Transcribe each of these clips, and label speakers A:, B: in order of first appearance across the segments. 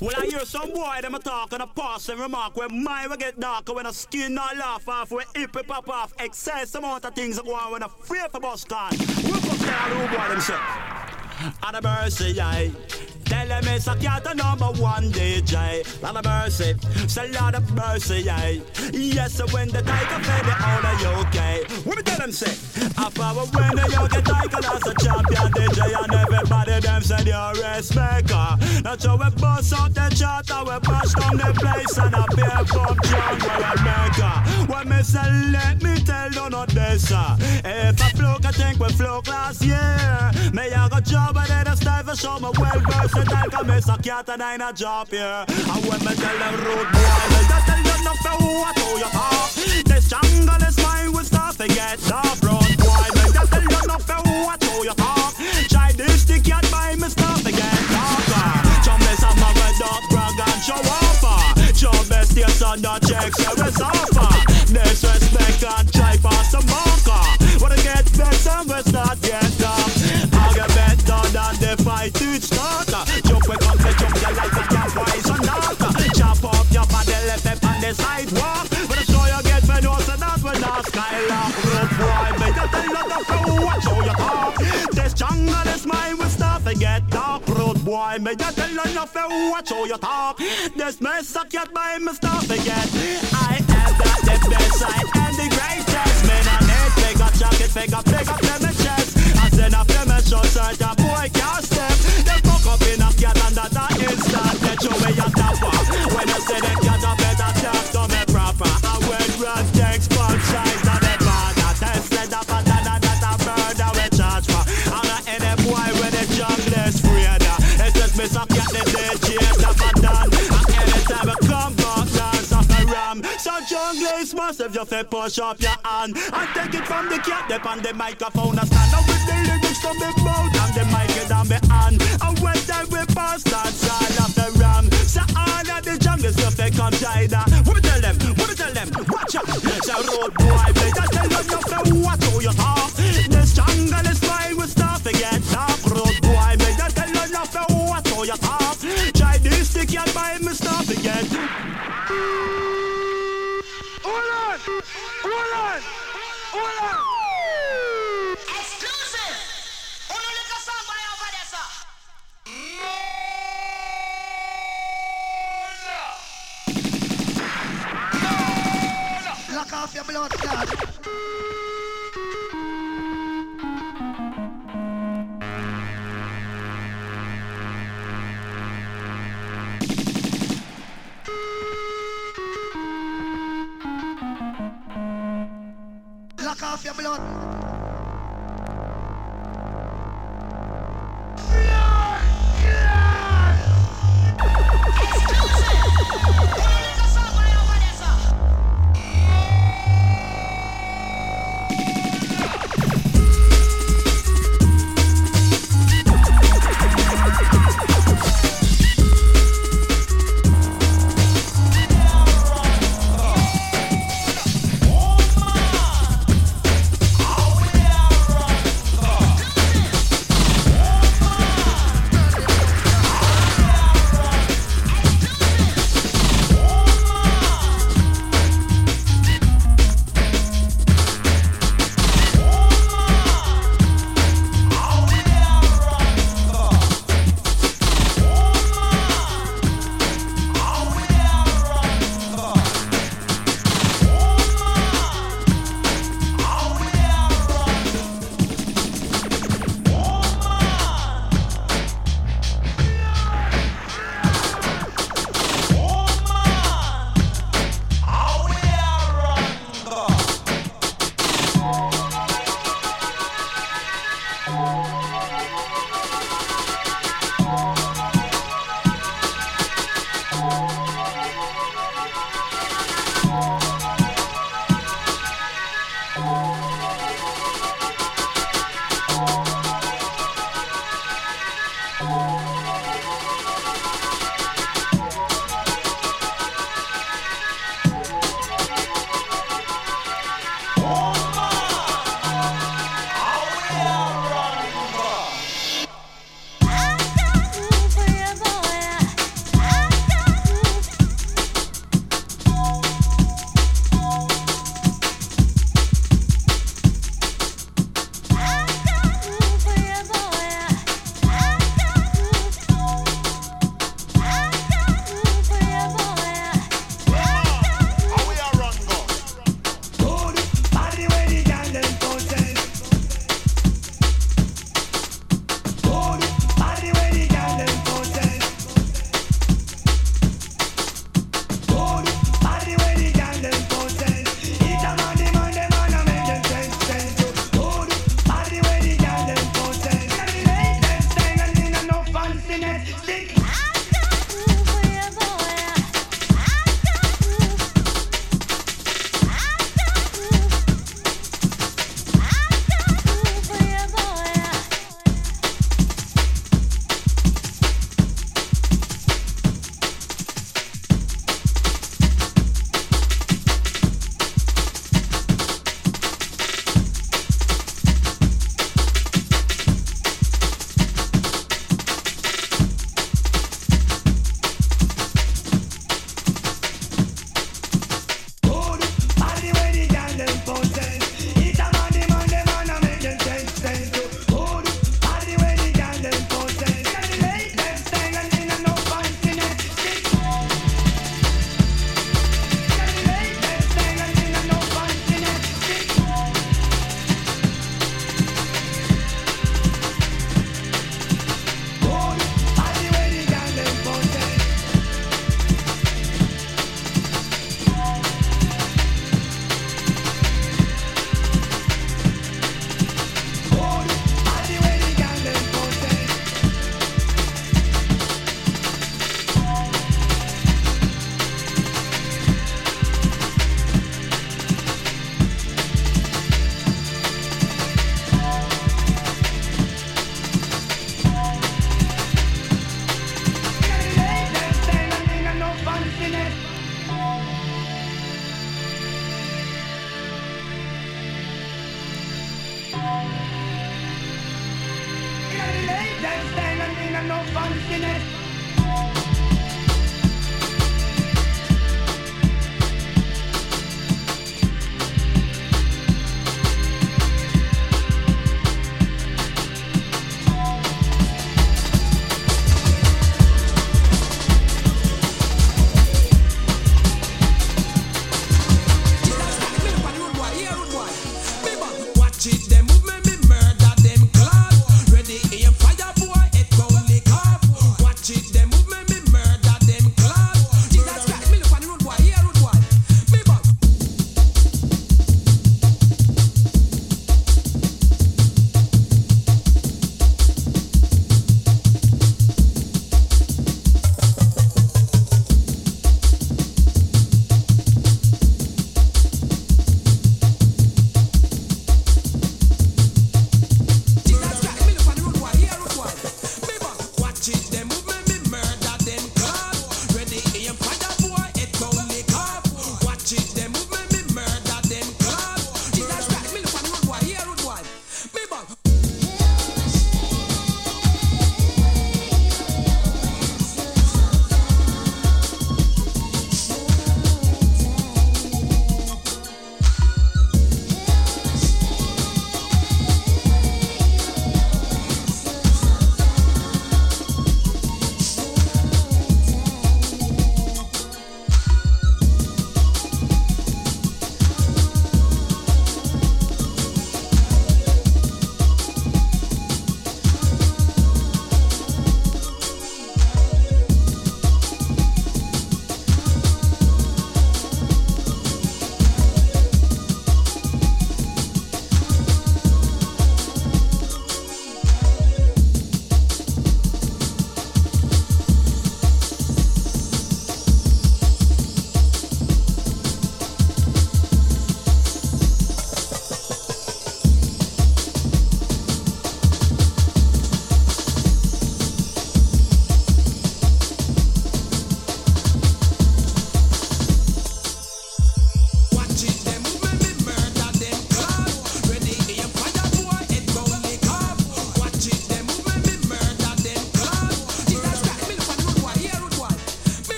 A: Well, I hear some boy them a talk and a pass and remark when my will get darker when a skin not laugh off when hip pop off excess amount of things that go when a free for bus can. Whoop up there, little boy them say. And a mercy, aye. Tell them it's a cat the number one DJ. Lot of mercy, say lot of mercy, aye. Yes, so when the tiger it all of okay. What me tell them say? I power when you get tiger as a champion DJ and everybody them say you're a maker. Now so we bust out the chart and we bust down the place and a beer pump John where I make When me say let me tell you not this uh. If I float, I think we float last year. Me I got job and then I style for show me well versed me so cat and I a job here And when me tell them road boy Me just tell you no for who I told you talk The jungle is mine we start to get dark road boy Me just tell you no for who I told you talk Try this the cat by me start to get darker of a dog brag and show off Jump best yes on the checks yeah we suffer Disrespect and try pass some marker Wanna get better we start get dark I'll get better than the fight to start sidewalk But the show you get me know so that we not skylark Road boy, just tell you the flow watch how you talk. This jungle is mine we start to get dark. Road boy, just tell you the flow watch how you talk. This mess a cat by me start to get. I have got the best, I am the greatest. Man on it, figure jacket, figure, figure, figure, chest I send a figure, short, certain boy can't step is massive you fi push up your hand And take it from the cat dip on the microphone and stand up with the lyrics from the mouth. And the mic is on me hand. And when time we pass that side of the ram So all of the jungle stuff they come China What me tell them, what me tell them, watch out. So road boy, they just tell them nothing what how you talk This jungle is mine, we start to get dark Road boy, they just tell them nothing what how you talk Try this stick your by me start to get
B: Hold on! Hold on! Hold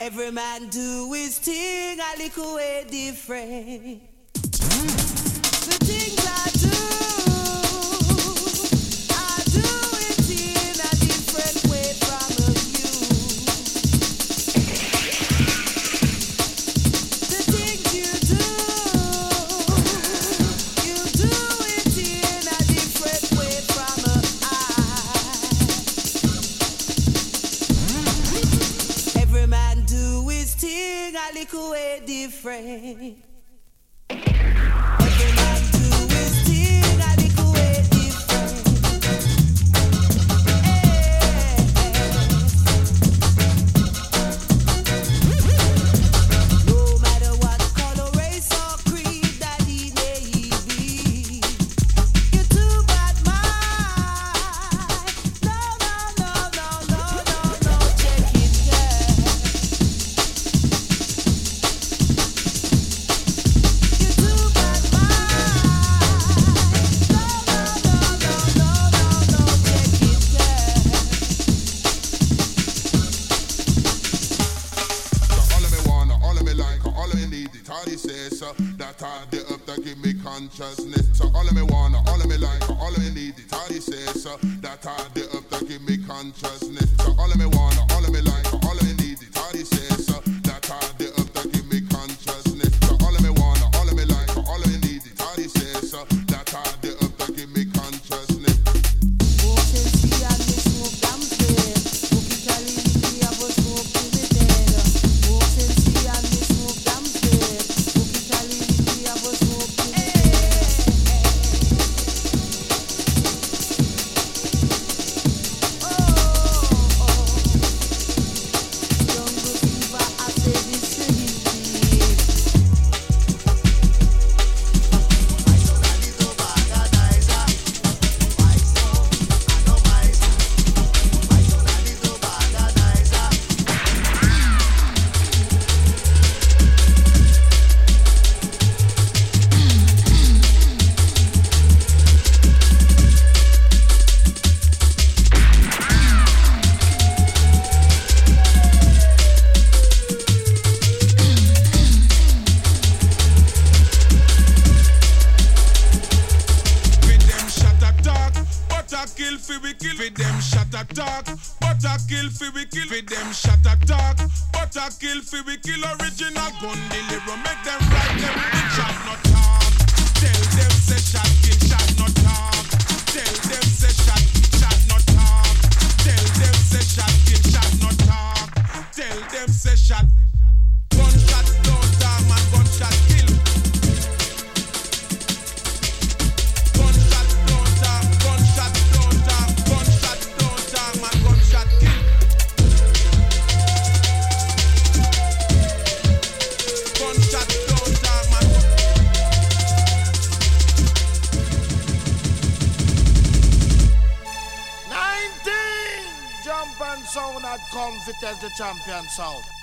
C: Every man do his thing a little way different.
D: that I the
B: sound.